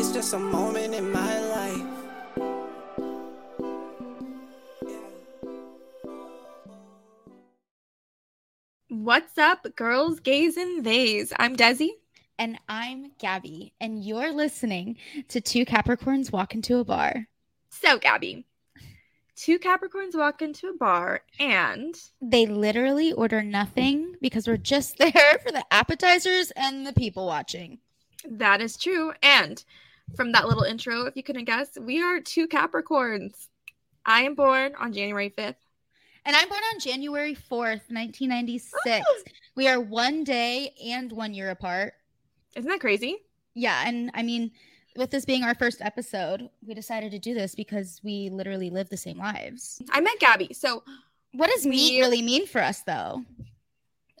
It's just a moment in my life. What's up, girls, gays, and theys? I'm Desi. And I'm Gabby, and you're listening to Two Capricorns Walk Into a Bar. So, Gabby, two Capricorns walk into a bar and They literally order nothing because we're just there for the appetizers and the people watching. that is true. And from that little intro, if you couldn't guess, we are two Capricorns. I am born on January 5th. And I'm born on January 4th, 1996. we are one day and one year apart. Isn't that crazy? Yeah. And I mean, with this being our first episode, we decided to do this because we literally live the same lives. I met Gabby. So What does meet really mean for us, though?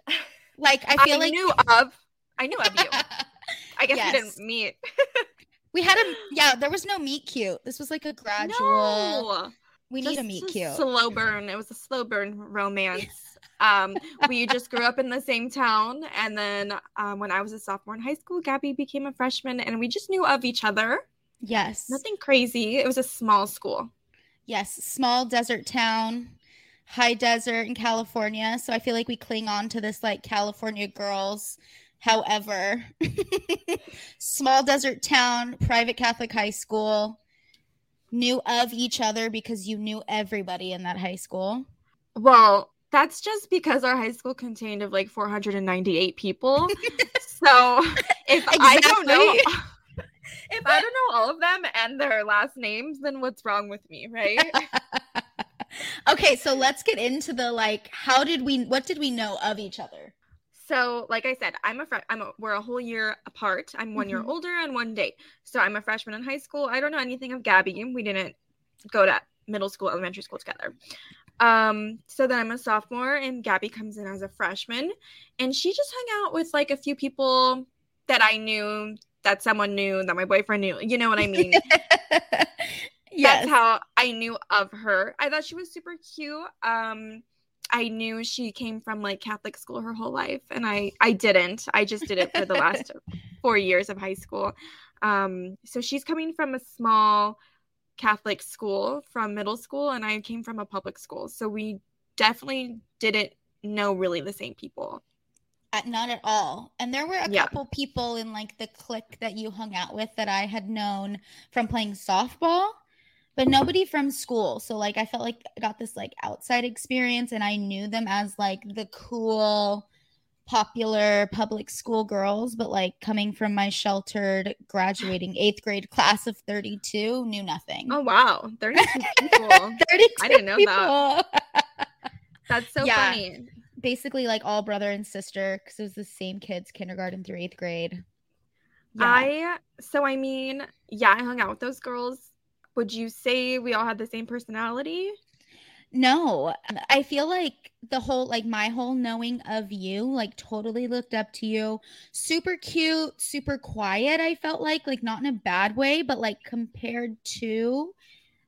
Like, I feel I like knew of, I knew of you. I guess Yes. we didn't meet. we had a yeah. There was no meet cute. This was like a gradual. No. we need a meet cute. Slow burn. It was a slow burn romance. Um, we just grew up in the same town, and then um, when I was a sophomore in high school, Gabby became a freshman, and we just knew of each other. yes, Nothing crazy. It was a small school. yes. Small desert town, high desert in California. So I feel like we cling on to this like California girls. However, small desert town, private Catholic high school. Knew of each other because you knew everybody in that high school. Well, that's just because our high school contained of like 498 people. so if I don't know, if I don't know all of them and their last names, then what's wrong with me, right? okay, so let's get into the like how did we what did we know of each other? So, like I said, I'm a fre- I'm a, we're a whole year apart. I'm one year Mhm. older and one day. So I'm a freshman in high school. I don't know anything of Gabby. We didn't go to middle school, elementary school together. Um, so then I'm a sophomore and Gabby comes in as a freshman and she just hung out with like a few people that I knew, that someone knew, that my boyfriend knew. You know what I mean? yes. That's how I knew of her. I thought she was super cute. Um, I knew she came from like Catholic school her whole life, and I I didn't. I just did it for the last four years of high school. Um, so she's coming from a small Catholic school from middle school, and I came from a public school. So we definitely didn't know really the same people. Uh, not at all. And there were a Yeah. couple people in like the clique that you hung out with that I had known from playing softball, but nobody from school. So like I felt like I got this like outside experience and I knew them as like the cool popular public school girls, but like coming from my sheltered graduating 8th grade class of 32, knew nothing. Oh wow, thirty-two people. 32 I didn't know that. That's so Yeah. funny. Basically like all brother and sister cuz it was the same kids kindergarten through 8th grade. I so I mean, yeah, I hung out with those girls. Would you say we all had the same personality? No, I feel like the whole, like my whole knowing of you, like totally looked up to you. Super cute, super quiet. I felt like, like not in a bad way, but like compared to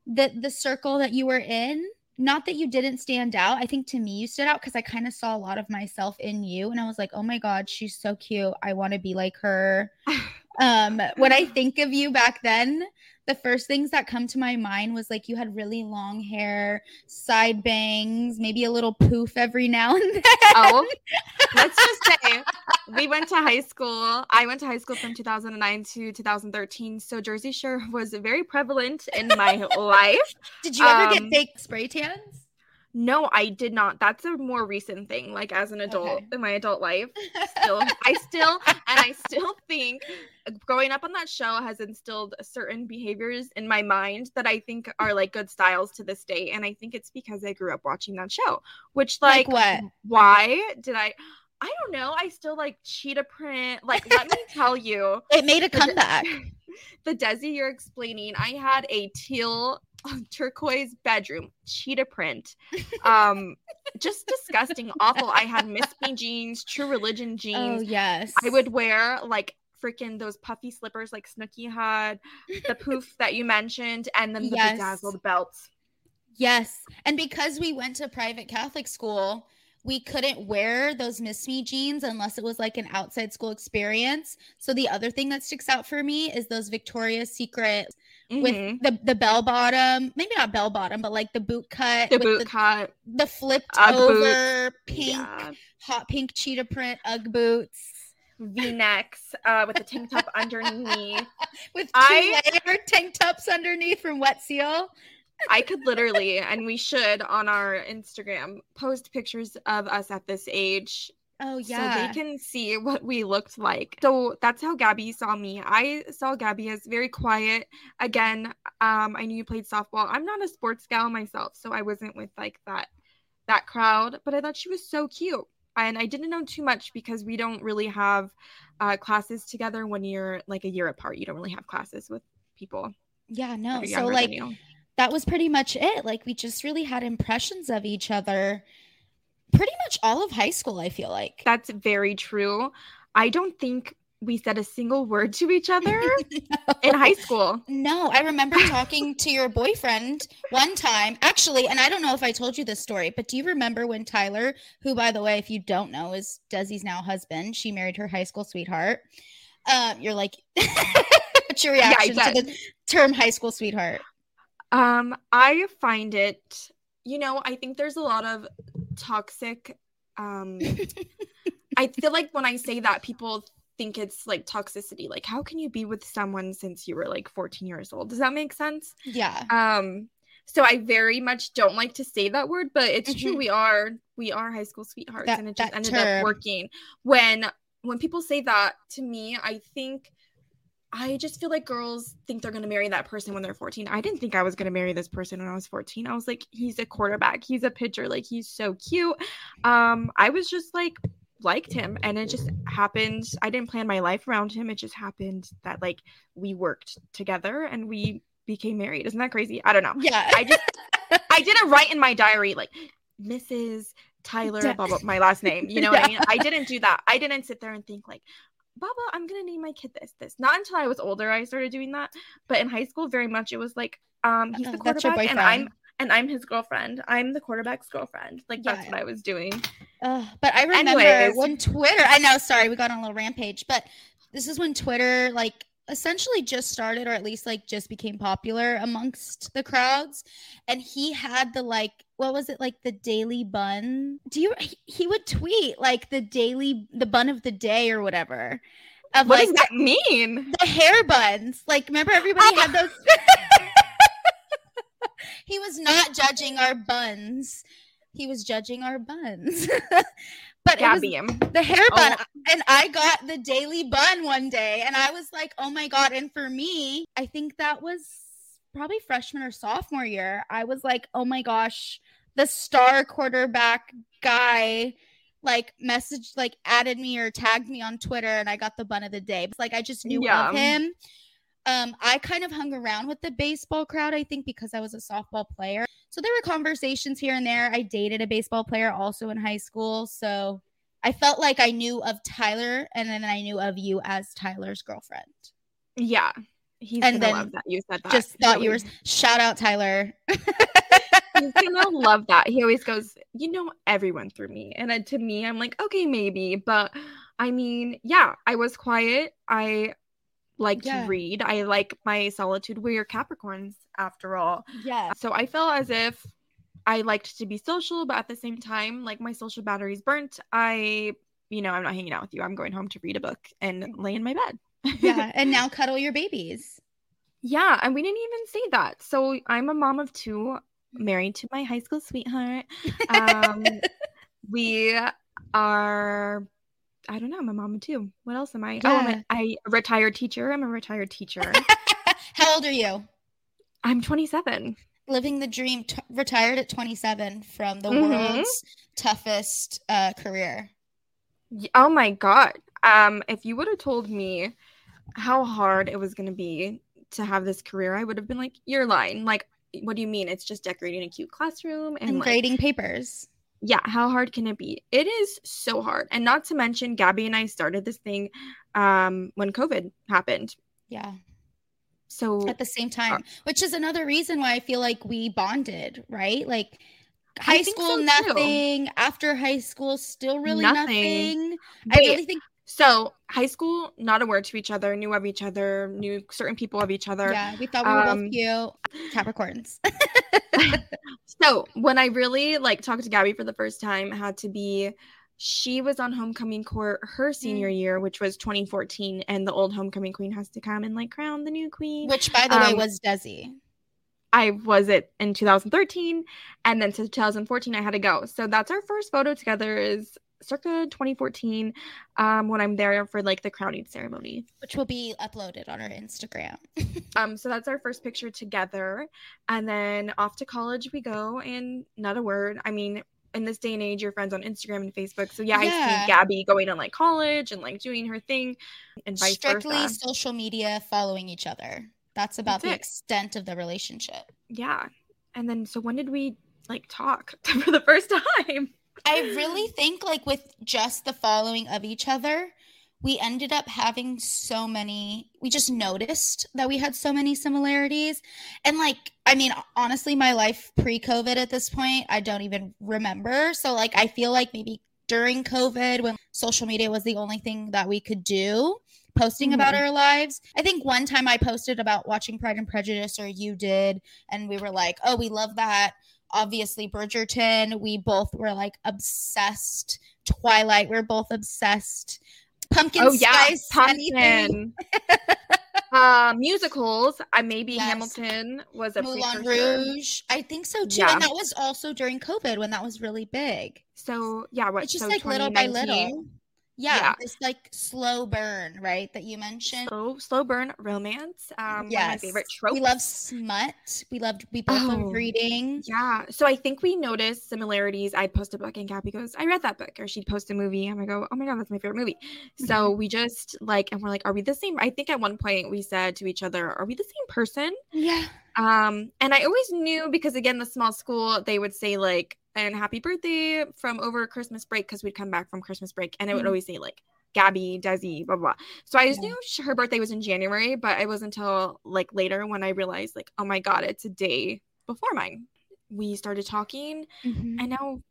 the the circle that you were in. Not that you didn't stand out. I think to me you stood out because I kind of saw a lot of myself in you, and I was like, oh my god, she's so cute. I want to be like her. um when i think of you back then the first things that come to my mind was like you had really long hair side bangs maybe a little poof every now and then Oh, let's just say we went to high school. I went to high school from 2009 to 2013. So Jersey Shore was very prevalent in my life. did you ever Um, get fake spray tans No, I did not. That's a more recent thing, like as an adult Okay. in my adult life. Still, I still, and I still think uh, growing up on that show has instilled certain behaviors in my mind that I think are like good styles to this day. And I think it's because I grew up watching that show, which, Like like, what? why did I? I don't know. I still like cheetah print. Like, let me tell you, it made a comeback the Desi you're explaining, I had a teal turquoise bedroom, cheetah print. Um, just disgusting, awful. I had Miss Me jeans, True Religion jeans. oh jeans. yes I would wear like freaking those puffy slippers like Snooki had, the poof that you mentioned, and then the Yes. bedazzled belts. Yes. And because we went to private Catholic school, we couldn't wear those Miss Me jeans unless it was like an outside school experience. So the other thing that sticks out for me is those Victoria's Secret Mhm. with the the bell bottom, maybe not bell bottom, but like the boot cut, the with boot the, cut. the flipped Ugg boots. over pink, Yeah. hot pink cheetah print UGG boots V-necks uh, with the tank top underneath. with two I- layer tank tops underneath from Wet Seal. I could literally, and we should on our Instagram post pictures of us at this age Oh yeah. so they can see what we looked like. So that's how Gabby saw me. I saw Gabby as very quiet. Again, um, I knew you played softball. I'm not a sports gal myself, so I wasn't with like that that crowd. But I thought she was so cute, and I didn't know too much because we don't really have uh, classes together when you're like a year apart. You don't really have classes with people. yeah, no. So like that was pretty much it. Like we just really had impressions of each other pretty much all of high school, I feel like. that's very true. I don't think we said a single word to each other in high school. No, I remember talking to your boyfriend one time, actually, and I don't know if I told you this story, but do you remember when Tyler, who, by the way, if you don't know, is Desi's now husband, she married her high school sweetheart. Um, you're like, what's your reaction to the term high school sweetheart? Um, I find it, you know, I think there's a lot of toxic. Um, I feel like when I say that, people think it's like toxicity. Like, how can you be with someone since you were like 14 years old? Does that make sense? Yeah. Um, so I very much don't like to say that word, but it's true. Mhm. We are we are high school sweethearts, That- and it just ended term. up working. When when people say that to me, I think I just feel like girls think they're gonna marry that person when they're 14. I didn't think I was gonna marry this person when I was 14. I was like, he's a quarterback, he's a pitcher, like he's so cute. Um, I was just like liked him and it just happened i didn't plan my life around him it just happened that like we worked together and we became married isn't that crazy i don't know Yeah. I just I didn't write in my diary like Mrs. Tyler, blah, blah, my last name. You know what I mean? I didn't do that. I didn't sit there and think like, Baba, I'm gonna name my kid this, this. Not until I was older I started doing that. But in high school, very much it was like, um, he's Uh, the quarterback and I'm and I'm his girlfriend. I'm the quarterback's girlfriend. Like that's Yeah. what I was doing. Ugh, but I remember Anyways. when Twitter, I know, sorry, we got on a little rampage, but this is when Twitter like essentially just started or at least like just became popular amongst the crowds. And he had the like, what was it like the daily bun? Do you, he, would tweet like the daily, the bun of the day or whatever. Of What like does that mean? the hair buns. Like, remember everybody oh. had those. he was not judging our buns. He was judging our buns. but Gabby the hair bun. Oh. And I got the daily bun one day and I was like, oh my God. And for me, I think that was probably freshman or sophomore year. I was like, oh my gosh, the star quarterback guy like messaged like added me or tagged me on Twitter and I got the bun of the day. It's like I just knew Yeah. of him. Um, I kind of hung around with the baseball crowd, I think, because I was a softball player. So there were conversations here and there. I dated a baseball player also in high school. So I felt like I knew of Tyler and then I knew of you as Tyler's girlfriend. Yeah. He's And gonna then love that you said that. Just thought you were shout out Tyler. He's gonna love that. He always goes, you know, everyone through me. And then to me, I'm like, okay, maybe. But I mean, yeah, I was quiet. I like Yeah. to read. I like my solitude. We're Capricorns after all. yeah. So I felt as if I liked to be social, but at the same time, like my social battery's burnt. I, you know, I'm not hanging out with you. I'm going home to read a book and lay in my bed. Yeah. And now cuddle your babies. Yeah, and we didn't even say that. So I'm a mom of two, married to my high school sweetheart. Um, we are, I don't know, I'm a mom of two. What else am I? Oh, I'm Yeah. a, I a retired teacher. I'm a retired teacher. How old are you? I'm 27. Living the dream, t- retired at 27 from the Mhm. world's toughest uh, career. Oh my god. Um, if you would have told me how hard it was gonna be to have this career, I would have been like, "You're lying." Like, what do you mean? It's just decorating a cute classroom and, and like, grading papers. Yeah how hard can it be it is so hard and not to mention gabby and i started this thing um when covid happened Yeah. so At the same time, which is another reason why I feel like we bonded, right? Like high school so, too. nothing after high school still really nothing, Nothing. i really think So high school, not a word to each other, knew of each other, knew certain people of each other. yeah we thought we were um, both cute capricorns So when I really like talked to Gabby for the first time, it had to be she was on homecoming court her senior Mm. year, which was 2014, and the old homecoming queen has to come and like crown the new queen. which by the way Um, was desi I was it in 2013, and then to 2014 I had to go. So that's our first photo together is circa 2014, um, when I'm there for like the crowning ceremony. which will be uploaded on our instagram Um, so that's our first picture together. And then off to college we go, and not a word. I mean, in this day and age, your friends on Instagram and Facebook. So yeah, I see Gabby going to like college and like doing her thing, and vice strictly versa. social media following each other that's about That's the it. extent of the relationship Yeah. And then so when did we like talk for the first time? I really think like with just the following of each other, we ended up having so many we just noticed that we had so many similarities. And like I mean honestly my life pre-COVID at this point, I don't even remember. So like I feel like maybe during COVID when social media was the only thing that we could do posting about Mhm. our lives. I think one time I posted about watching Pride and Prejudice or you did and we were like, "Oh, we love that." Obviously Bridgerton. We both were like obsessed. Twilight, we're both obsessed. Pumpkin oh yeah, spice, anything. Pumpkin. uh, musicals. I maybe Yes. Hamilton was a Moulin precursor. Rouge. I think so too. Yeah. And that was also during COVID when that was really big. So yeah, what? It's just so like little by little. Yeah, Yeah. this like slow burn, right? That you mentioned. Slow, slow burn romance. Um, of my favorite tropes. We love smut. We loved we both Oh. loved reading. Yeah. So I think we noticed similarities. I'd post a book and Gabby goes, I read that book. Or she'd post a movie and I go, Oh my God, that's my favorite movie. So Mm-hmm. we just like, and we're like, Are we the same? I think at one point we said to each other, Are we the same person? Yeah. Um, and I always knew because again, the small school, they would say like, and happy birthday from over Christmas break because we'd come back from Christmas break and it would Mhm. always say like Gabby, Desi, blah, blah. So I just Yeah. knew her birthday was in January, but it wasn't until like later when I realized like, oh my God, it's a day before mine. We started talking Mhm. and now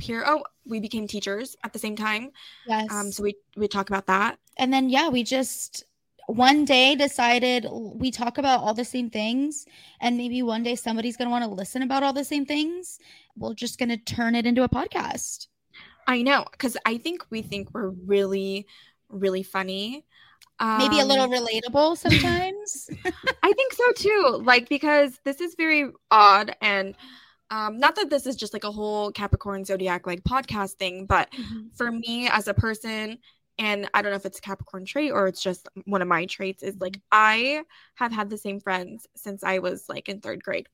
here, oh, we became teachers at the same time. Yes. Um, so we, we talk about that. and then yeah we just one day decided we talk about all the same things and maybe one day somebody's going to want to listen about all the same things we're just going to turn it into a podcast I know, because I think we think we're really, really funny. maybe a little Um, relatable sometimes I think so too. Like because this is very odd and um not that this is just like a whole Capricorn zodiac like podcast thing, but for me as a person and I don't know if it's a Capricorn trait or it's just one of my traits is like I have had the same friends since I was like in 3rd grade.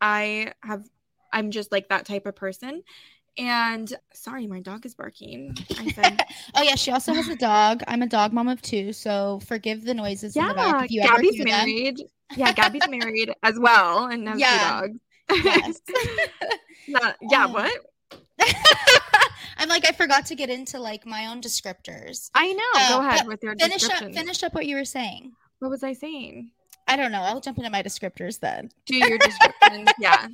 I have I'm just like that type of person. And sorry, my dog is barking. I said oh yeah she also has a dog i'm a dog mom of two so forgive the noises in the back Yeah, if you Gabby's ever hear them. married. Yeah, Gabby's married as well and has Yeah. two dogs. yes Not, yeah, Um, what? I'm like i forgot to get into like my own descriptors I know. Uh, Go ahead with your finish up finish up what you were saying What was I saying? i don't know i'll jump into my descriptors then Do your description. yeah.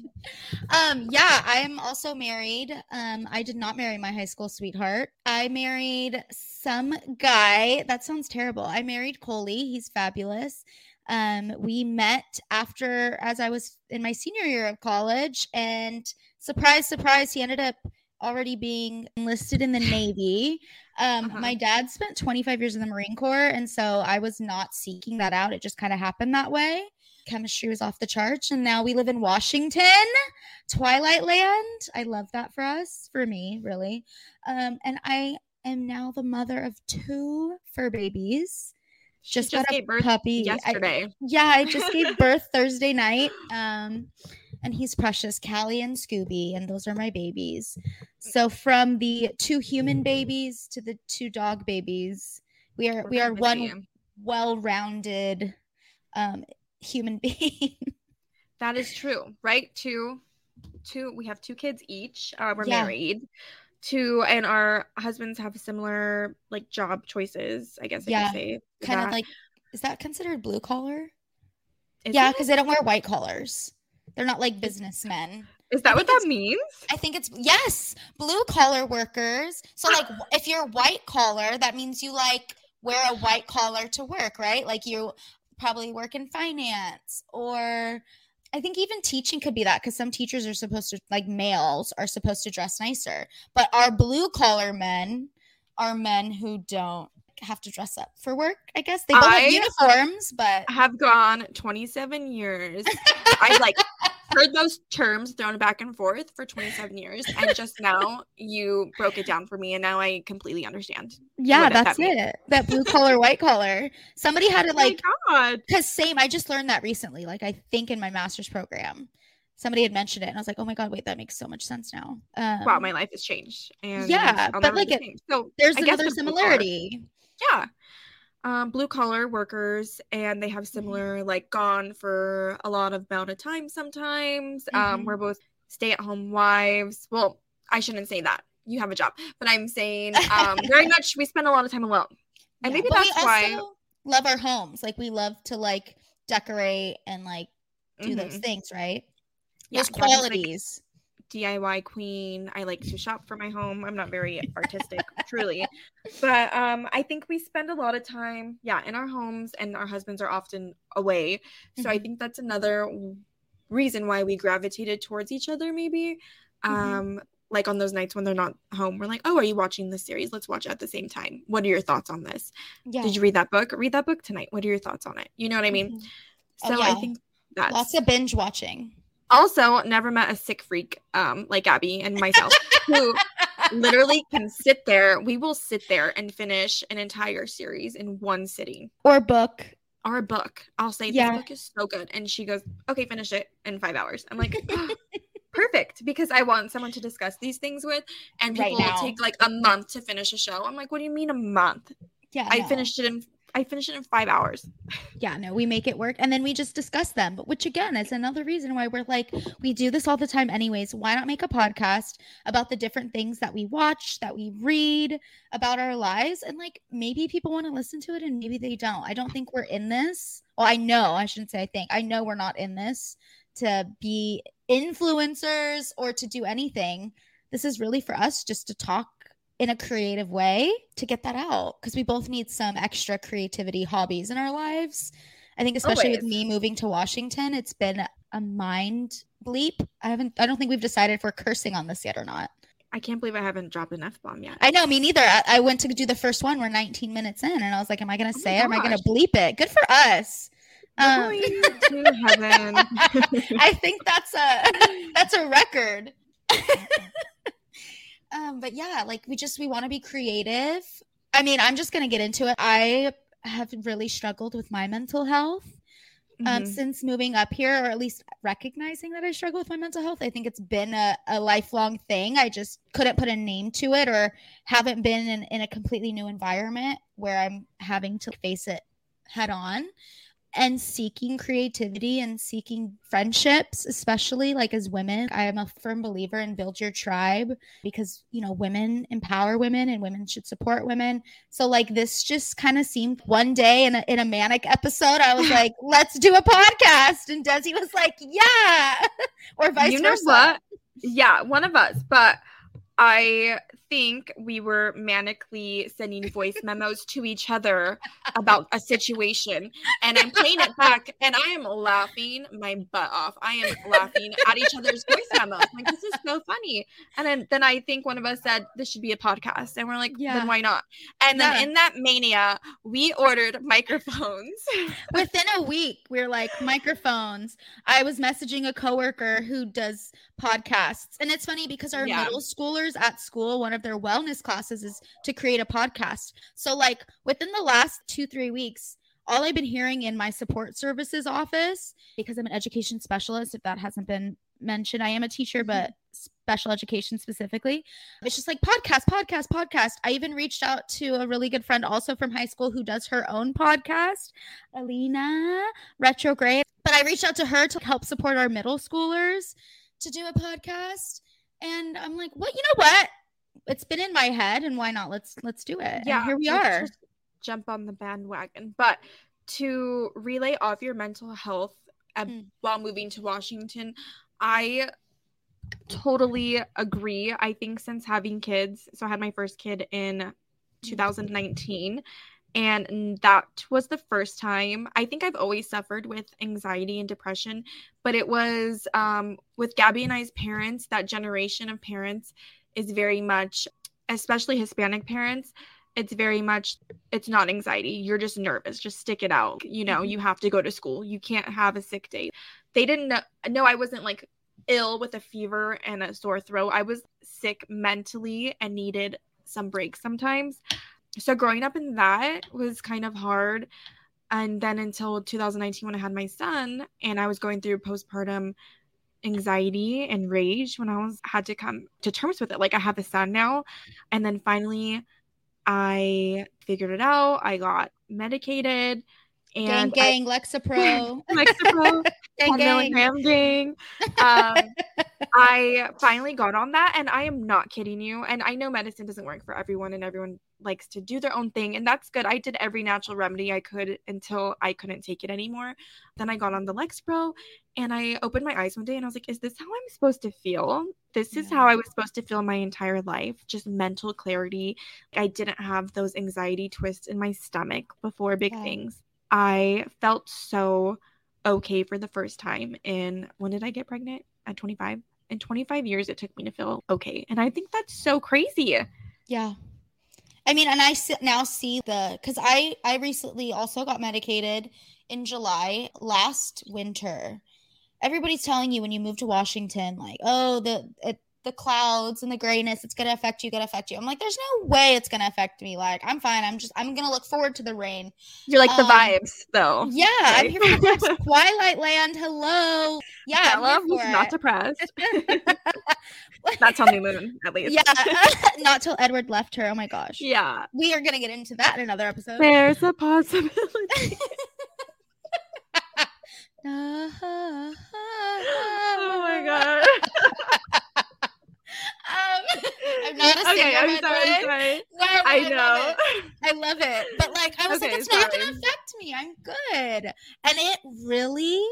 Um, yeah, I'm also married. Um, I did not marry my high school sweetheart. I married some guy. That sounds terrible. I married Coley. He's fabulous. Um, we met after as I was in my senior year of college, and surprise, surprise, he ended up already being enlisted in the Navy. Um, Uh-huh. my dad spent 25 years in the Marine Corps, and so I was not seeking that out. It just kind of happened that way chemistry was off the charts and now we live in washington twilight land i love that for us for me really um and i am now the mother of two fur babies She just, got a puppy I- yesterday. yeah i just gave birth thursday night um and he's precious callie and scooby and those are my babies so from the two human babies to the two dog babies we are We're we are one you. well-rounded um human being That is true, right? Two, two. We have two kids each. Uh, we're Yeah. married. Two, and our husbands have similar like job choices. I guess I Yeah, could say kind of like is that considered blue collar yeah because they don't wear white collars they're not like businessmen Is that what that means? I think it's yes, blue collar workers. So like if you're white collar, that means you like wear a white collar to work, right? Like you probably work in finance or I think even teaching could be that because some teachers are supposed to like males are supposed to dress nicer. But our blue collar men are men who don't have to dress up for work, I guess. They both I- have uniforms, but have gone 27 years. I've like heard those terms thrown back and forth for 27 years. And just now you broke it down for me. And now I completely understand. yeah, what that that's it. That blue collar, white collar. Somebody had to Oh my like God. Because same, I just learned that recently. Like I think in my master's program, somebody had mentioned it, and I was like, "Oh my god, wait, that makes so much sense now." Um, Wow, my life has changed. And Yeah, but, like, it- so there's I another the blue collar- similarity. Yeah um blue collar workers and they have Mm-hmm. similar like gone for a lot of amount of time sometimes um Mhm. we're both stay-at-home wives well i shouldn't say that you have a job but i'm saying um very much we spend a lot of time alone and maybe but we that's why- love our homes. Like we love to like decorate and like do those Mhm. things, right? Yeah, those qualities. DIY queen. I like to shop for my home. I'm not very artistic, truly. But um I think we spend a lot of time, yeah, in our homes and our husbands are often away. So I Mhm. think that's another reason why we gravitated towards each other maybe. Mhm. Um like on those nights when they're not home, we're like, "Oh, are you watching this series? Let's watch it at the same time. What are your thoughts on this? yeah. Did you read that book? Read that book tonight. What are your thoughts on it?" You know what I mean? Mhm. Oh, So I think that's Lots of binge watching. Also never met a sick freak um like Gabby and myself who literally can sit there. We will sit there and finish an entire series in one sitting. or book. Or book. I'll say Yeah. this book is so good. And she goes, Okay, finish it in five hours. I'm like, "Ah, perfect. Because I want someone to discuss these things with. And Right people now. take like a month to finish a show. I'm like, what do you mean a month? Yeah, I no. finished it in I finish it in five hours. yeah no we make it work and then we just discuss them but which again is another reason why we're like we do this all the time anyways. Why not make a podcast about the different things that we watch that we read about our lives and like maybe people want to listen to it and maybe they don't. I don't think we're in this well i know i shouldn't say i think i know we're not in this to be influencers or to do anything. This is really for us just to talk in a creative way to get that out because we both need some extra creativity hobbies in our lives. I think especially with me moving to Washington, it's been a mind bleep. I haven't I don't think we've decided if we're cursing on this yet or not. I can't believe I haven't dropped an F bomb yet. I know me neither. I, I went to do the first one. We're 19 minutes in, and I was like, "Am I going to Oh say? it? Am I going to bleep it?" Good for us. Um, going to heaven. I think that's a that's a record. um, but yeah, like we just we want to be creative. I mean, I'm just gonna get into it. I have really struggled with my mental health um, Mhm. since moving up here, or at least recognizing that I struggle with my mental health. I think it's been a, a lifelong thing. I just couldn't put a name to it, or haven't been in, in a completely new environment where I'm having to face it head on and seeking creativity and seeking friendships, especially like as women. I am a firm believer in build your tribe because, you know, women empower women and women should support women. So like this just kind of seemed one day in a, in a manic episode, I was like, let's do a podcast. And Desi was like, yeah. or vice you know versa. what? Yeah, one of us. But I think we were manically sending voice memos to each other about a situation. And I'm playing it back and I am laughing my butt off. I am laughing at each other's voice memos. Like, this is so funny. And then, then I think one of us said, this should be a podcast. And we're like, Yeah. then why not? And then in that mania, we ordered microphones. within a week we're like microphones i was messaging a coworker who does podcasts. And it's funny because our Yeah. middle schoolers at school one of their wellness classes is to create a podcast. So like within the last two three weeks all i've been hearing in my support services office because i'm an education specialist if that hasn't been mentioned i am a teacher mm-hmm. but special education specifically it's just like podcast podcast podcast. I even reached out to a really good friend also from high school who does her own podcast Alina Retrograde. But I reached out to her to help support our middle schoolers to do a podcast. And I'm like, what? You know what? It's been in my head, and why not? Let's let's do it. Yeah, here we are. just jump on the bandwagon. But to relay off your mental health Mm. while moving to Washington, I totally agree. I think since having kids, so I had my first kid in 2019 and that was the first time i think i've always suffered with anxiety and depression but it was um, with gabby and i's parents that generation of parents is very much especially hispanic parents it's very much it's not anxiety you're just nervous just stick it out you know mm-hmm. you have to go to school you can't have a sick day they didn't know no i wasn't like ill with a fever and a sore throat i was sick mentally and needed some breaks sometimes so growing up in that was kind of hard. And then until 2019 when i had my son and i was going through postpartum anxiety and rage when i was had to come to terms with it. Like i have a son now. And then finally i figured it out. I got medicated and gang, gang I, lexapro. Lexapro gang, milligram gang. Um, i finally got on that. And i am not kidding you. And i know medicine doesn't work for everyone and everyone likes to do their own thing and that's good. I did every natural remedy i could until i couldn't take it anymore. Then i got on the lexapro and i opened my eyes one day and i was like is this how i'm supposed to feel? This is yeah. how i was supposed to feel my entire life. Just mental clarity. I didn't have those anxiety twists in my stomach before big yeah. things. I felt so okay for the first time in when did i get pregnant? At 25 in 25 years it took me to feel okay and i think that's so crazy. Yeah I mean, and I now see the because I I recently also got medicated in July last winter. Everybody's telling you when you move to Washington, like, oh, the it, the clouds and the grayness, it's gonna affect you, gonna affect you. I'm like, there's no way it's gonna affect me. Like, I'm fine. I'm just I'm gonna look forward to the rain. You're like um, the vibes, though. Yeah, right? I'm here for. Twilight Land. Hello. Yeah, love not depressed. Not till new moon, at least. Yeah, not till Edward left her. Oh my gosh. Yeah, we are gonna get into that in another episode. There's a possibility. oh my god. Um, I'm not a singer. Okay, I'm sorry, I'm sorry. No, I, I know. Love I love it. But like I was okay, like, it's sorry. not gonna affect me. I'm good. And it really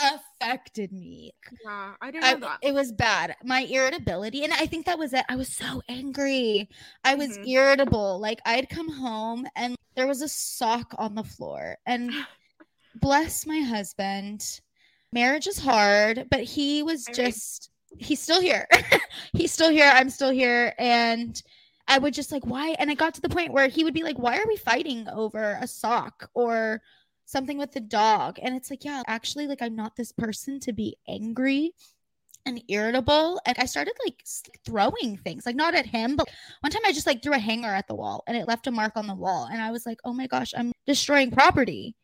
affected me. Yeah, I didn't know that. It was bad. My irritability, and I think that was it. I was so angry. I was mm-hmm. irritable. Like I'd come home and there was a sock on the floor. And bless my husband. Marriage is hard, but he was just he's still here. he's still here. I'm still here. And I would just like, why? And I got to the point where he would be like, why are we fighting over a sock or something with the dog. And it's like, yeah, actually, like, I'm not this person to be angry and irritable. And I started like throwing things, like not at him, but one time I just like threw a hanger at the wall and it left a mark on the wall. And I was like, oh my gosh, I'm destroying property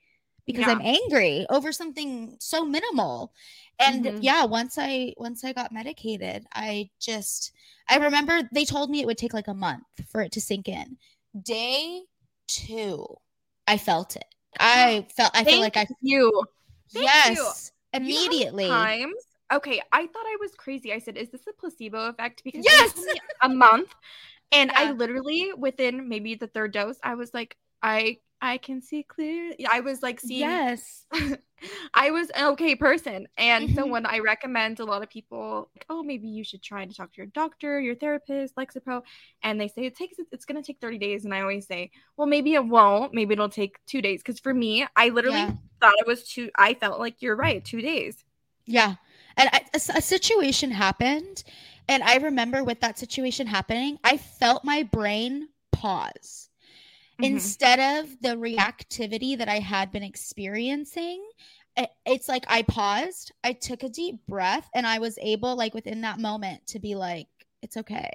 because yeah. I'm angry over something so minimal. And mm-hmm. yeah, once I once I got medicated, I just I remember they told me it would take like a month for it to sink in. Day 2, I felt it. I felt I feel like I you. Thank yes, you. immediately. times. Okay, I thought I was crazy. I said, "Is this a placebo effect?" Because yes, a month, and yeah. I literally within maybe the third dose, I was like, I I can see clearly. I was like seeing. Yes. I was an okay person. And mm-hmm. so when I recommend a lot of people, like, oh, maybe you should try to talk to your doctor, your therapist, Lexapro, and they say it takes it's gonna take 30 days. And I always say, well, maybe it won't. Maybe it'll take two days. Because for me, I literally yeah. thought it was two. I felt like you're right, two days. Yeah. And I, a, a situation happened. And I remember with that situation happening, I felt my brain pause mm-hmm. instead of the reactivity that I had been experiencing. It's like I paused, I took a deep breath, and I was able, like, within that moment to be like, it's okay.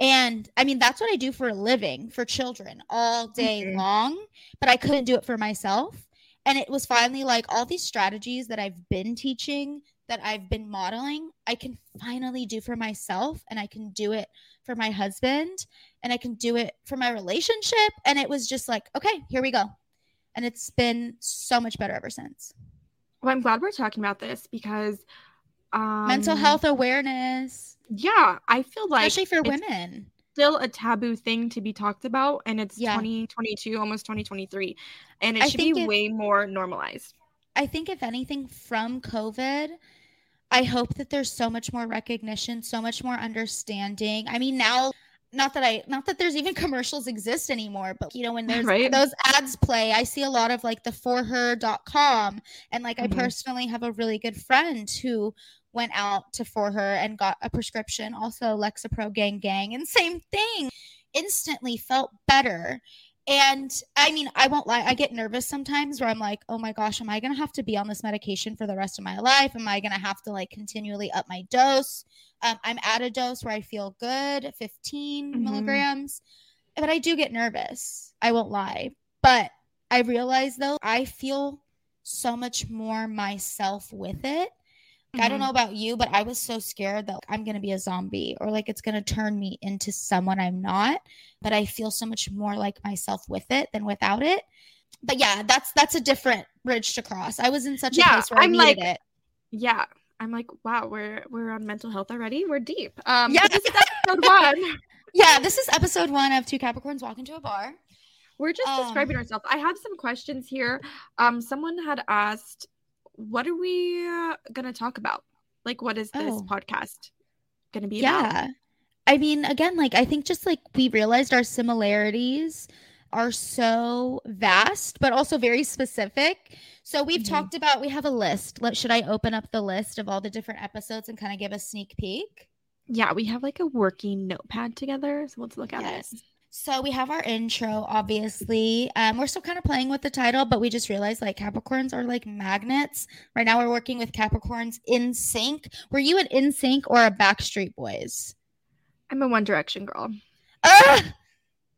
And I mean, that's what I do for a living for children all day mm-hmm. long, but I couldn't do it for myself. And it was finally like all these strategies that I've been teaching, that I've been modeling, I can finally do for myself and I can do it for my husband and I can do it for my relationship. And it was just like, okay, here we go. And it's been so much better ever since. Well, I'm glad we're talking about this because um, mental health awareness. Yeah, I feel like especially for women, still a taboo thing to be talked about, and it's yeah. 2022, almost 2023, and it I should be way more normalized. I think if anything from COVID, I hope that there's so much more recognition, so much more understanding. I mean, now not that I not that there's even commercials exist anymore, but you know, when there's Right. those ads play, I see a lot of like the forher.com. And like Mhm. I personally have a really good friend who went out to for her and got a prescription, also Lexapro Gang Gang, and same thing. Instantly felt better. And I mean, I won't lie, I get nervous sometimes where I'm like, oh my gosh, am I gonna have to be on this medication for the rest of my life? Am I gonna have to like continually up my dose? Um, I'm at a dose where I feel good, 15 Mhm. milligrams, but I do get nervous. I won't lie. But I realize though, I feel so much more myself with it. I don't Mhm. know about you, but I was so scared that I'm going to be a zombie or like it's going to turn me into someone I'm not. But I feel so much more like myself with it than without it. But yeah, that's that's a different bridge to cross. I was in such a Yeah, place where I I'm needed like- it. Yeah. I'm like, wow, we're we're on mental health already. We're deep. Um Yeah. this is episode one. Yeah, this is episode one of Two Capricorns Walk into a Bar. We're just Um, describing ourselves. I have some questions here. Um, someone had asked, "What are we uh, gonna talk about? Like, what is this Oh. podcast gonna be about?" Yeah. I mean, again, like I think just like we realized our similarities are so vast, but also very specific. So we've Mhm. talked about we have a list. Let should I open up the list of all the different episodes and kind of give a sneak peek? Yeah, we have like a working notepad together, so let's look at Yes. it. So we have our intro, obviously. Um, we're still kind of playing with the title, but we just realized like Capricorns are like magnets. Right now, we're working with Capricorns in sync. Were you an NSYNC or a Backstreet Boys? I'm a One Direction girl Ugh!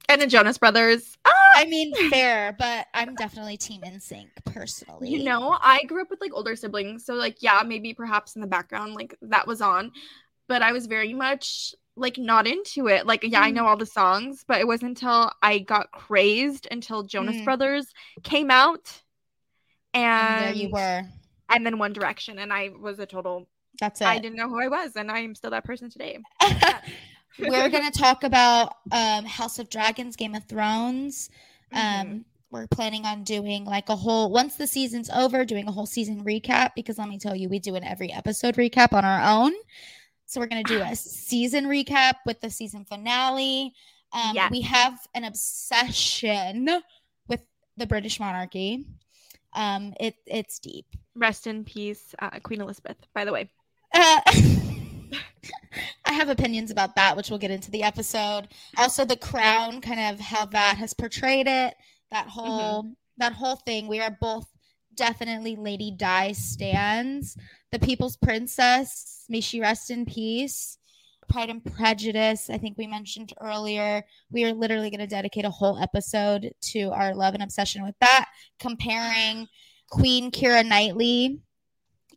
and the Jonas Brothers. Ah! I mean, fair, but I'm definitely team NSYNC personally. You know, I grew up with like older siblings, so like yeah, maybe perhaps in the background like that was on, but I was very much like not into it. Like yeah, I Mm. know all the songs, but it wasn't until I got crazed until Jonas Mm. Brothers came out, and there you were. and then One Direction, and I was a total. That's it. I didn't know who I was, and I am still that person today. we're gonna talk about um, House of Dragons, Game of Thrones. Um, Mhm. we're planning on doing like a whole once the season's over, doing a whole season recap because let me tell you, we do an every episode recap on our own. So we're gonna do a season recap with the season finale. Um, Yes. We have an obsession with the British monarchy. Um, it it's deep. Rest in peace, uh, Queen Elizabeth. By the way, Uh, I have opinions about that, which we'll get into the episode. Also, the crown, kind of how that has portrayed it. That whole that whole thing. We are both definitely Lady Di stands. The People's Princess, may she rest in peace. Pride and Prejudice, I think we mentioned earlier. We are literally going to dedicate a whole episode to our love and obsession with that, comparing Queen Keira Knightley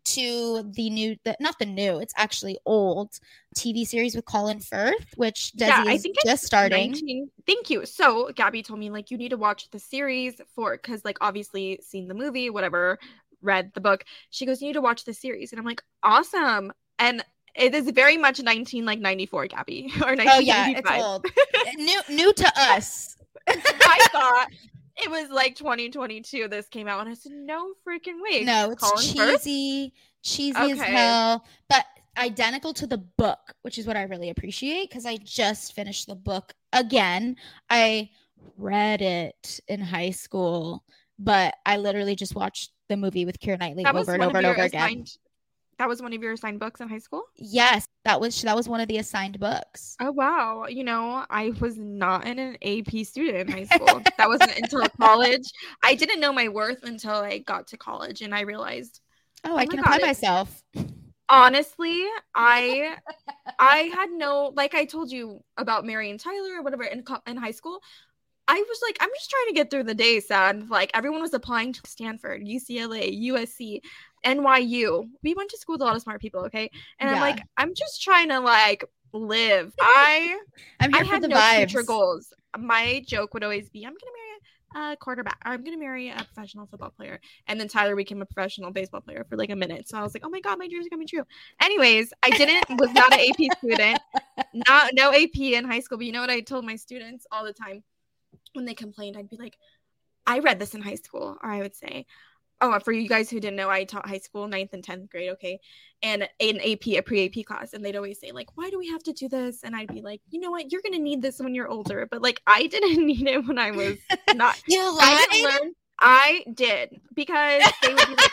to the new, the, not the new, it's actually old TV series with Colin Firth, which Desi Yeah, I is think it's just starting. 19 Thank you. So Gabby told me like you need to watch the series for because like obviously seen the movie, whatever, read the book. She goes, you need to watch the series, and I'm like, awesome. And it is very much 19 like 94, Gabby, or 1995. Oh yeah, it's old. new new to us. I thought it was like 2022. This came out, and I said, no freaking way. no, it's Colin Firth? cheesy, cheesy as hell, but identical to the book, which is what I really appreciate because I just finished the book again. I read it in high school, but I literally just watched the movie with Keira Knightley over and over and over again. assigned. That was one of your assigned books in high school. Yes, that was that was one of the assigned books. Oh wow! You know, I was not an AP student in high school. that wasn't until college. I didn't know my worth until I got to college, and I realized Oh, Oh I can God, apply myself. honestly, I I had no like I told you about Mary and Tyler or whatever in in high school. I was like, I'm just trying to get through the day, sad. Like everyone was applying to Stanford, UCLA, USC, NYU. We went to school with a lot of smart people, okay? And I'm like, I'm just trying to like live. I I'm I for had the no vibes. future goals. My joke would always be, I'm gonna marry a quarterback. Or I'm gonna marry a professional football player. And then Tyler became a professional baseball player for like a minute. So I was like, oh my god, my dreams are coming true. Anyways, I didn't was not an AP student, not no AP in high school. But you know what I told my students all the time when they complained, I'd be like, I read this in high school, or I would say, oh, uh, for you guys who didn't know, I taught high school, ninth and tenth grade, okay, and an AP, a pre AP class, and they'd always say like, "Why do we have to do this?" And I'd be like, "You know what? You're gonna need this when you're older." But like, I didn't need it when I was not. You I didn't learn. I did because they would be like,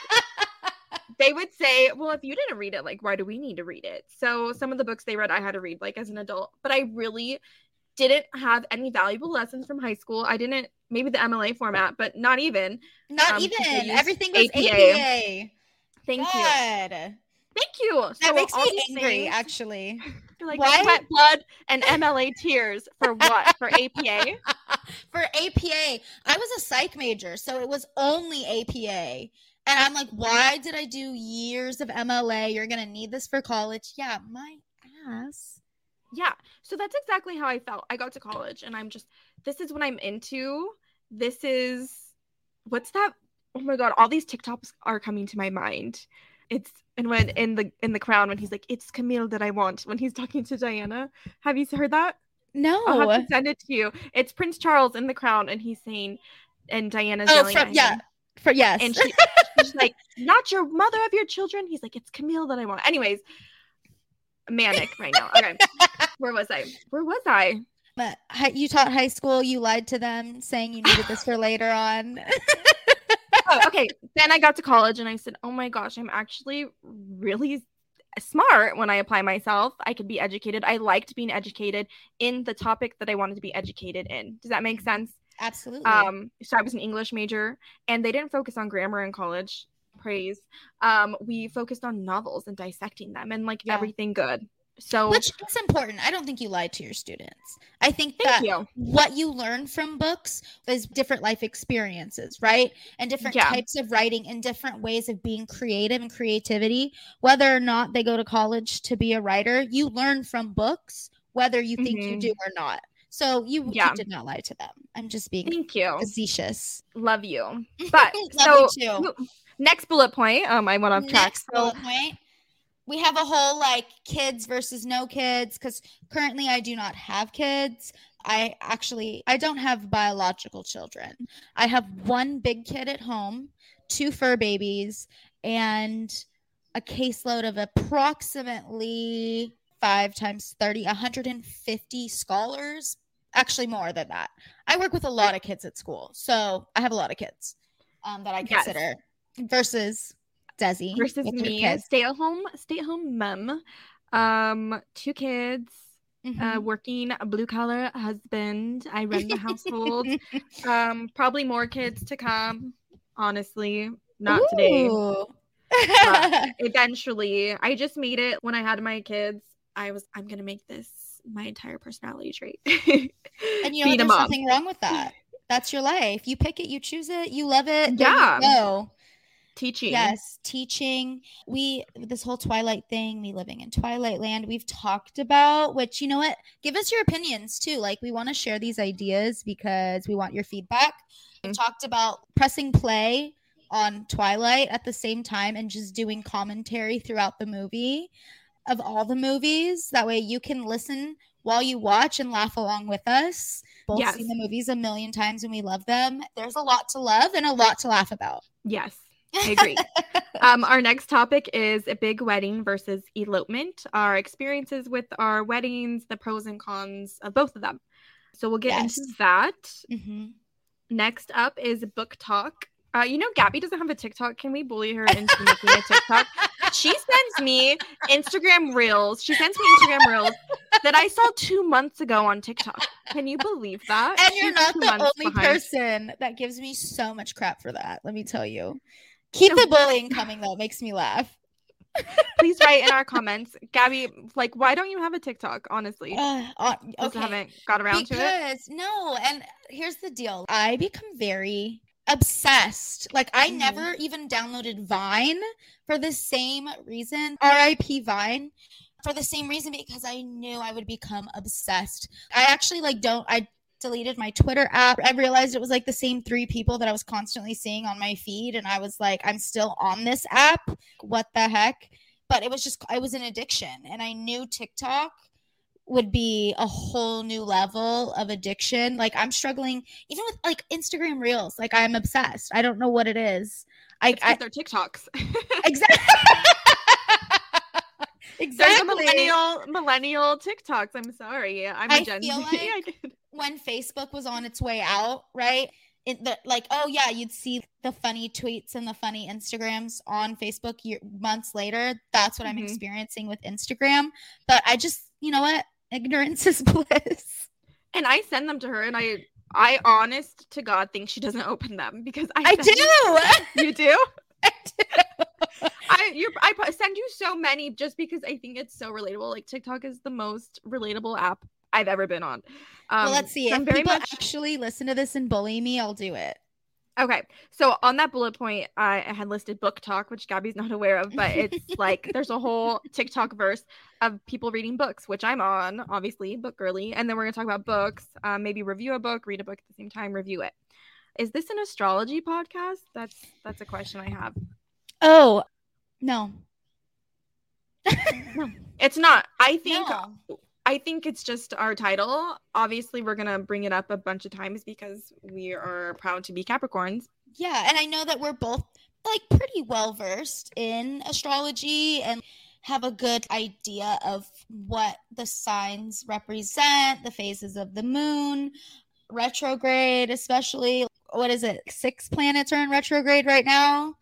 they would say, "Well, if you didn't read it, like, why do we need to read it?" So some of the books they read, I had to read like as an adult, but I really didn't have any valuable lessons from high school. I didn't maybe the MLA format, but not even. Not Um, even. Everything was APA. APA. Thank you, thank you. That So makes me angry, things- actually. Like Why? wet blood and MLA tears for what? For APA? For APA, I was a psych major, so it was only APA. And I'm like, why did I do years of MLA? You're going to need this for college. Yeah, my ass. Yeah. So that's exactly how I felt. I got to college and I'm just this is what I'm into. This is what's that? Oh my god, all these TikToks are coming to my mind. It's and when in the in the crown when he's like, it's Camilla that I want when he's talking to Diana. Have you heard that? No. I'll have to send it to you. It's Prince Charles in the crown and he's saying and Diana's Oh, yelling from- at yeah. him. For yes. And she, she's like, not your mother of your children. He's like, it's Camilla that I want. Anyways, manic right now. Okay. Where was I? Where was I? But you taught high school, you lied to them saying you needed this for later on. oh, okay. Then I got to college and I said, oh my gosh, I'm actually really smart when I apply myself. I could be educated. I liked being educated in the topic that I wanted to be educated in. Does that make sense? Absolutely. Um, so I was an English major and they didn't focus on grammar in college. Praise. Um, we focused on novels and dissecting them and like Yeah. everything good. So Which is important. I don't think you lied to your students. I think that you. what you learn from books is different life experiences, right? And different Yeah. types of writing and different ways of being creative and creativity. Whether or not they go to college to be a writer, you learn from books, whether you think you Mhm. do or not. So you, you did not lie to them. I'm just being Thank you. facetious. Love you. But Love so you next bullet point, um, I went off track. Next So bullet point. We have a whole like kids versus no kids because currently I do not have kids. I actually I don't have biological children. I have one big kid at home, two fur babies, and a caseload of approximately five times 30, 150 scholars. Actually, more than that. I work with a lot of kids at school. So I have a lot of kids um, that I Yes. consider versus Desi. versus me, stay at home, stay at home mom, um, two kids, uh, Mhm. working a blue collar husband. I run the household. um, probably more kids to come. Honestly, not today. Ooh. Eventually, I just made it when I had my kids. I was, I'm gonna make this my entire personality trait. and you know what? Being a There's mom. nothing wrong with that. That's your life. You pick it, you choose it, you love it. there you Yeah. go. Teaching. Yes, teaching. We this whole Twilight thing, me living in Twilight Land, we've talked about. Which you know what? Give us your opinions too. Like we want to share these ideas because we want your feedback. We Mm. talked about pressing play on Twilight at the same time and just doing commentary throughout the movie of all the movies. That way you can listen while you watch and laugh along with us. Both Yes. seen the movies a million times and we love them. There's a lot to love and a lot to laugh about. Yes. I agree. um, our next topic is a big wedding versus elopement. Our experiences with our weddings, the pros and cons of both of them. So we'll get Yes. into that. hmm Next up is book talk. Uh, you know, Gabby doesn't have a TikTok. Can we bully her into making a TikTok? She sends me Instagram reels. She sends me Instagram reels that I saw two months ago on TikTok. Can you believe that? And you're not the only behind. person that gives me so much crap for that. Let me tell you. Keep the bullying coming though. It makes me laugh. Please write in our comments, Gabby. Like, why don't you have a TikTok? Honestly, Uh, uh, just okay. haven't got around to it. because no, and here's the deal. I become very obsessed. Like I Mhm. never even downloaded Vine for the same reason. R.I.P. Vine. For the same reason because I knew I would become obsessed. I actually like don't I deleted my Twitter app. I realized it was like the same three people that I was constantly seeing on my feed and I was like I'm still on this app. What the heck? But it was just I was an addiction and I knew TikTok would be a whole new level of addiction. Like I'm struggling even with like Instagram reels. Like I'm obsessed. I don't know what it is. I, I they're TikToks. exactly. They're exactly. millennial millennial TikToks. I'm sorry. I'm a I Gen Z. I like- when Facebook was on its way out, right? It, the, like, oh yeah, you'd see the funny tweets and the funny Instagrams on Facebook year, months later. That's what I'm Mhm. experiencing with Instagram. But I just, you know what? Ignorance is bliss. and I send them to her, and I, I honest to God think she doesn't open them because I, I do. You do? I do. I you I send you so many just because I think it's so relatable. Like TikTok is the most relatable app I've ever been on. Um, well, let's see. so If very people much actually listen to this and bully me, I'll do it. okay. So on that bullet point, I, had listed book talk, which Gabby's not aware of, but it's like there's a whole TikTok verse of people reading books, which I'm on, obviously, book girly. And then we're gonna talk about books, um, maybe review a book, read a book at the same time, review it. Is this an astrology podcast? That's that's a question I have. Oh, no. It's not. I think No. I think it's just our title. Obviously, we're gonna bring it up a bunch of times because we are proud to be Capricorns. Yeah, and I know that we're both like pretty well versed in astrology and have a good idea of what the signs represent, the phases of the moon, retrograde, especially. What is it? Six planets are in retrograde right now.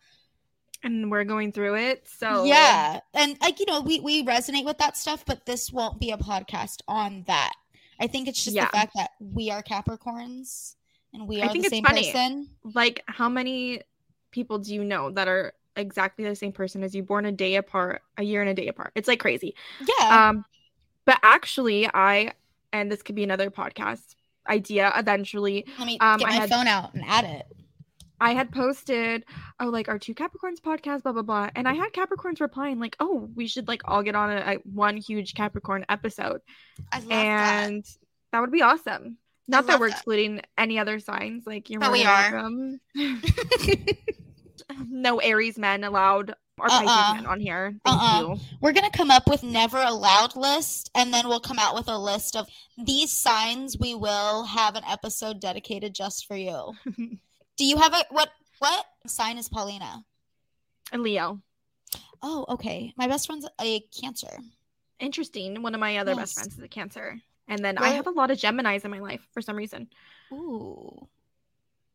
And we're going through it. So Yeah, and like you know, we we resonate with that stuff, but this won't be a podcast on that. I think it's just Yeah. the fact that we are Capricorns and we I are think the same funny. person. like how many people do you know that are exactly the same person as you born a day apart, a year and a day apart? It's like crazy. Yeah. Um but actually I and this could be another podcast idea eventually. Let me um, get I my had- phone out and add it. I had posted, oh, like our two Capricorns podcast, blah blah blah, and I had Capricorns replying like, oh, we should like all get on a, a one huge Capricorn episode, and that. would be awesome. Not that we're that. excluding any other signs, like you're But we are. welcome. no Aries men allowed, or Uh-uh. Pisces men on here. Thank Uh-uh. you. We're gonna come up with never allowed list, and then we'll come out with a list of these signs. We will have an episode dedicated just for you. Do you have a what? What sign is Paulina? And Leo, Oh, okay. My best friend's a Cancer. interesting. One of my other best friends is a Cancer, and then I have a lot of Gemini's in my life for some reason. Ooh,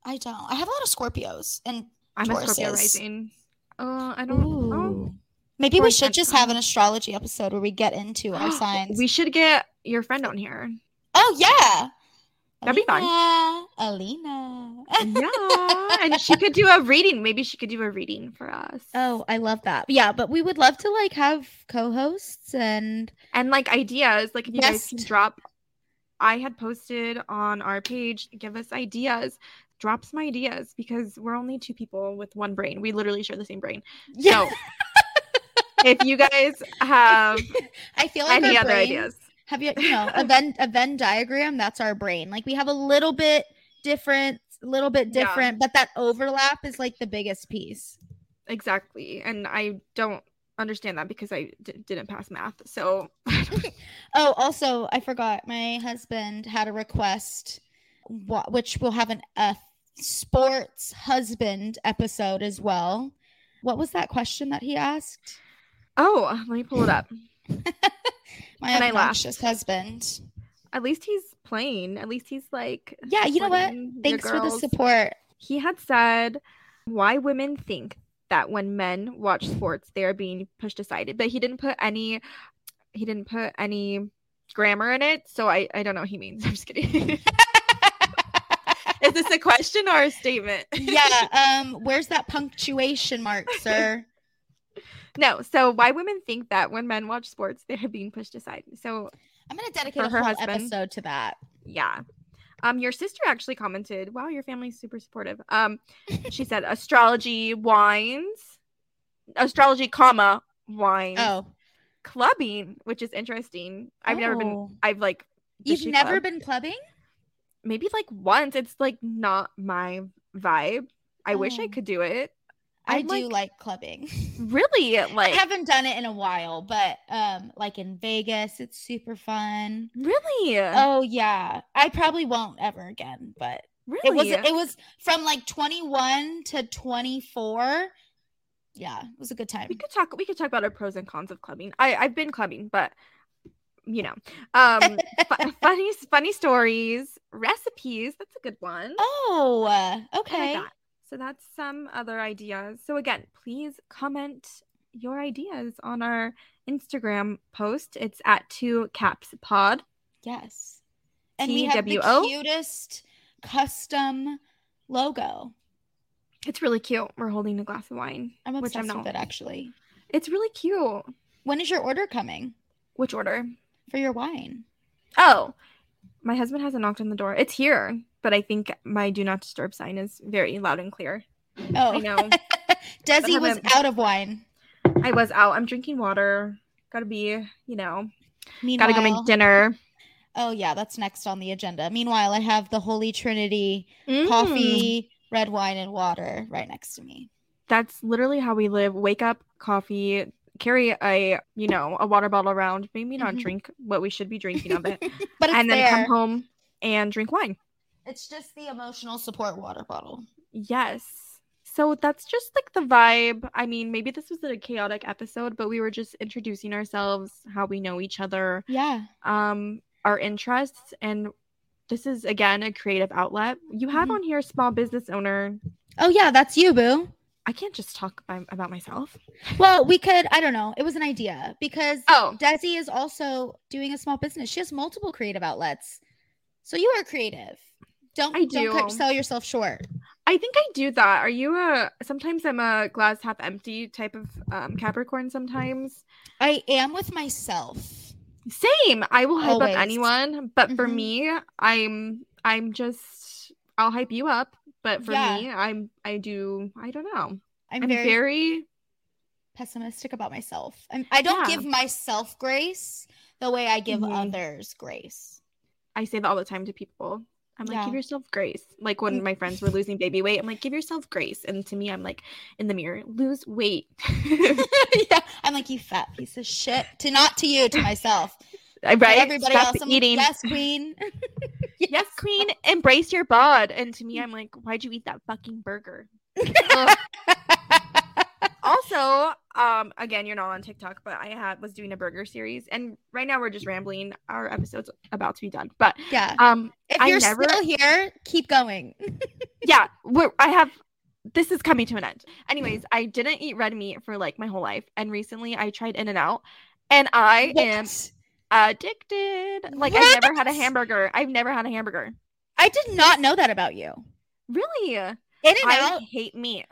I don't. I have a lot of Scorpios, and I'm a Scorpio Tauruses. rising. Uh, I don't. ooh. Oh, maybe we should just have an astrology episode where we get into our signs. We should get your friend on here. oh yeah, That'd be fun. Alina. yeah, and she could do a reading. Maybe she could do a reading for us. Oh, I love that. Yeah, but we would love to like have co-hosts and and like ideas. Like if you guys can drop. I had posted on our page. Give us ideas. Drop some ideas because we're only two people with one brain. We literally share the same brain. So if you guys have I feel like any other brain- ideas, Have you you know a Venn a Venn diagram? That's our brain. Like we have a little bit different, a little bit Yeah. different, but that overlap is like the biggest piece. exactly. And I don't understand that because I d- didn't pass math. So Oh, also, I forgot. My husband had a request, wh- which will have an a sports husband episode as well. What was that question that he asked? oh, let me pull it up. My And obnoxious husband. At least he's playing. At least he's like Yeah, you know what? Thanks for the support. He had said why women think that when men watch sports they are being pushed aside, but he didn't put any. He didn't put any grammar in it, so I I don't know what he means. I'm just kidding. Is this a question or a statement? yeah. Um. Where's that punctuation mark, sir? No. So why women think that when men watch sports they are being pushed aside? So I'm gonna dedicate For a whole husband. episode to that. yeah. Um, your sister actually commented, "Wow, your family's super supportive." Um, she said astrology wines, astrology, comma wine, Oh, clubbing, which is interesting. I've never been. Oh. I've like. You've never Club. been clubbing? Maybe like once. It's like not my vibe. I wish I Oh. could do it. I I'm do like- like clubbing. Really? I Like haven't done it in a while, but um like in Vegas, it's super fun. really? Oh yeah. I probably won't ever again, but really? it was it was from like 21 to 24. Yeah, it was a good time. we could talk we could talk about our pros and cons of clubbing. I I've been clubbing, but you know. Um fu- funny funny stories, recipes, that's a good one. Oh, uh, I okay. So that's some other ideas. So again, please comment your ideas on our Instagram post. It's at two caps pod. Yes. And we have the cutest custom logo. It's really cute. We're holding a glass of wine. I'm Which obsessed I'm with not. it actually. It's really cute. When is your order coming Which order? for your wine? Oh, my husband hasn't knocked on the door. It's here, but I think my do not disturb sign is very loud and clear. Oh, I know. Desi was a- out of wine. I was out. I'm drinking water. Gotta be, you know, Meanwhile, gotta go make dinner. Oh yeah, that's next on the agenda. Meanwhile, I have the Holy Trinity Mm. coffee, red wine, and water right next to me. That's literally how we live. Wake up, coffee, carry a, you know, a water bottle around. Maybe not Mhm. drink what we should be drinking of it. But it's and then there. come home and drink wine. It's just the emotional support water bottle. Yes. So that's just like the vibe. I mean, maybe this was a chaotic episode, but we were just introducing ourselves, how we know each other, Yeah. um, our interests, and this is again a creative outlet. You have Mhm. on here a small business owner. Oh yeah, that's you, boo. I can't just talk by, about myself. Well, we could. I don't know. It was an idea because Oh, Desi is also doing a small business. She has multiple creative outlets. So you are creative. Don't I don't sell yourself short. I think I do that. Are you a? Sometimes I'm a glass half empty type of um, Capricorn. Sometimes I am with myself. same. I will hype Always. up anyone, but for Mhm. me, I'm I'm just I'll hype you up. But for Yeah. me, I'm I do I don't know. I'm, I'm, very, very, pessimistic about myself. I'm, I don't Yeah. give myself grace the way I give Mhm. others grace. I say that all the time to people. I'm like, Yeah. give yourself grace. Like when my friends were losing baby weight, I'm like, give yourself grace. And to me, I'm like, in the mirror, lose weight. yeah, I'm like you fat piece of shit. To not to you, to myself. right? To everybody Stop else, I'm like, eating. yes, queen. yes, queen, embrace your bod. And to me, I'm like, why'd you eat that fucking burger? Also, um, again, you're not on TikTok, but I had was doing a burger series, and right now we're just rambling. Our episode's about to be done, but yeah. um, If I you're never- still here, keep going. yeah, we're, I have. This is coming to an end. Anyways, I didn't eat red meat for like my whole life, and recently I tried In and Out, and I am addicted. Like I've never had a hamburger. I've never had a hamburger. I did not know that about you. Really? In and I out, hate meat.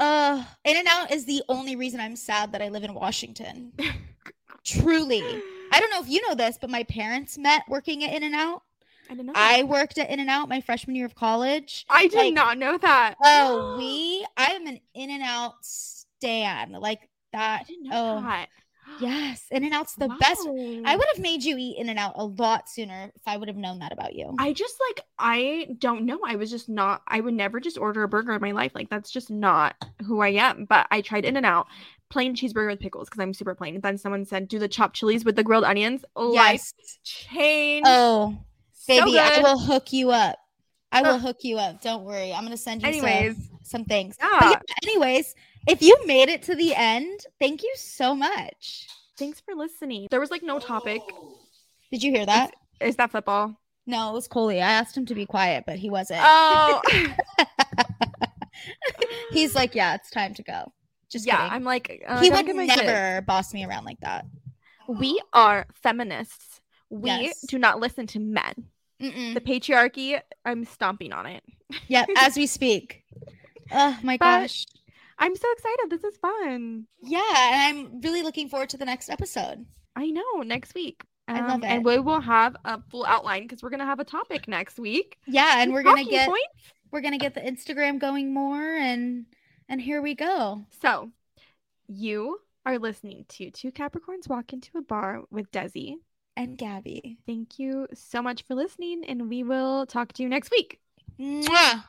Uh, In and Out is the only reason I'm sad that I live in Washington. Truly. I don't know if you know this, but my parents met working at In and Out. I didn't know. I worked at In and Out my freshman year of college. I did like- not know that. Oh, we I am an In and Out stan. Like I that. didn't know Oh, that. Yes. In and Out's the best. I would have made you eat In and Out a lot sooner if I would have known that about you. I just like I don't know. I was just not. I would never just order a burger in my life. Like that's just not who I am. But I tried In and Out, plain cheeseburger with pickles because I'm super plain. Then someone said, "Do the chopped chilies with the grilled onions." Life yes. change. Oh, So baby, I will hook you up. I will Uh, hook you up. Don't worry. I'm gonna send you Anyways, some, some things. But yeah. yeah, anyways, if you made it to the end, thank you so much. Thanks for listening. There was like no topic. Did you hear that? Is that football? No, it was Coley. I asked him to be quiet, but he wasn't. Oh, He's like, yeah, it's time to go. Just yeah. kidding. I'm like, uh, he would my kid. never boss me around like that. We are feminists. We Yes. do not listen to men. Mm-mm. The patriarchy, I'm stomping on it. Yep, as we speak. Oh my But- gosh. I'm so excited. This is fun. Yeah, and I'm really looking forward to the next episode. I know. Next week. I love Um, And we will have a full outline because we're gonna have a topic next week. Yeah, and we're gonna get points. we're gonna get the Instagram going more and and here we go. So, you are listening to Two Capricorns Walk into a Bar with Desi. And Gabby. Thank you so much for listening, and we will talk to you next week. Mwah!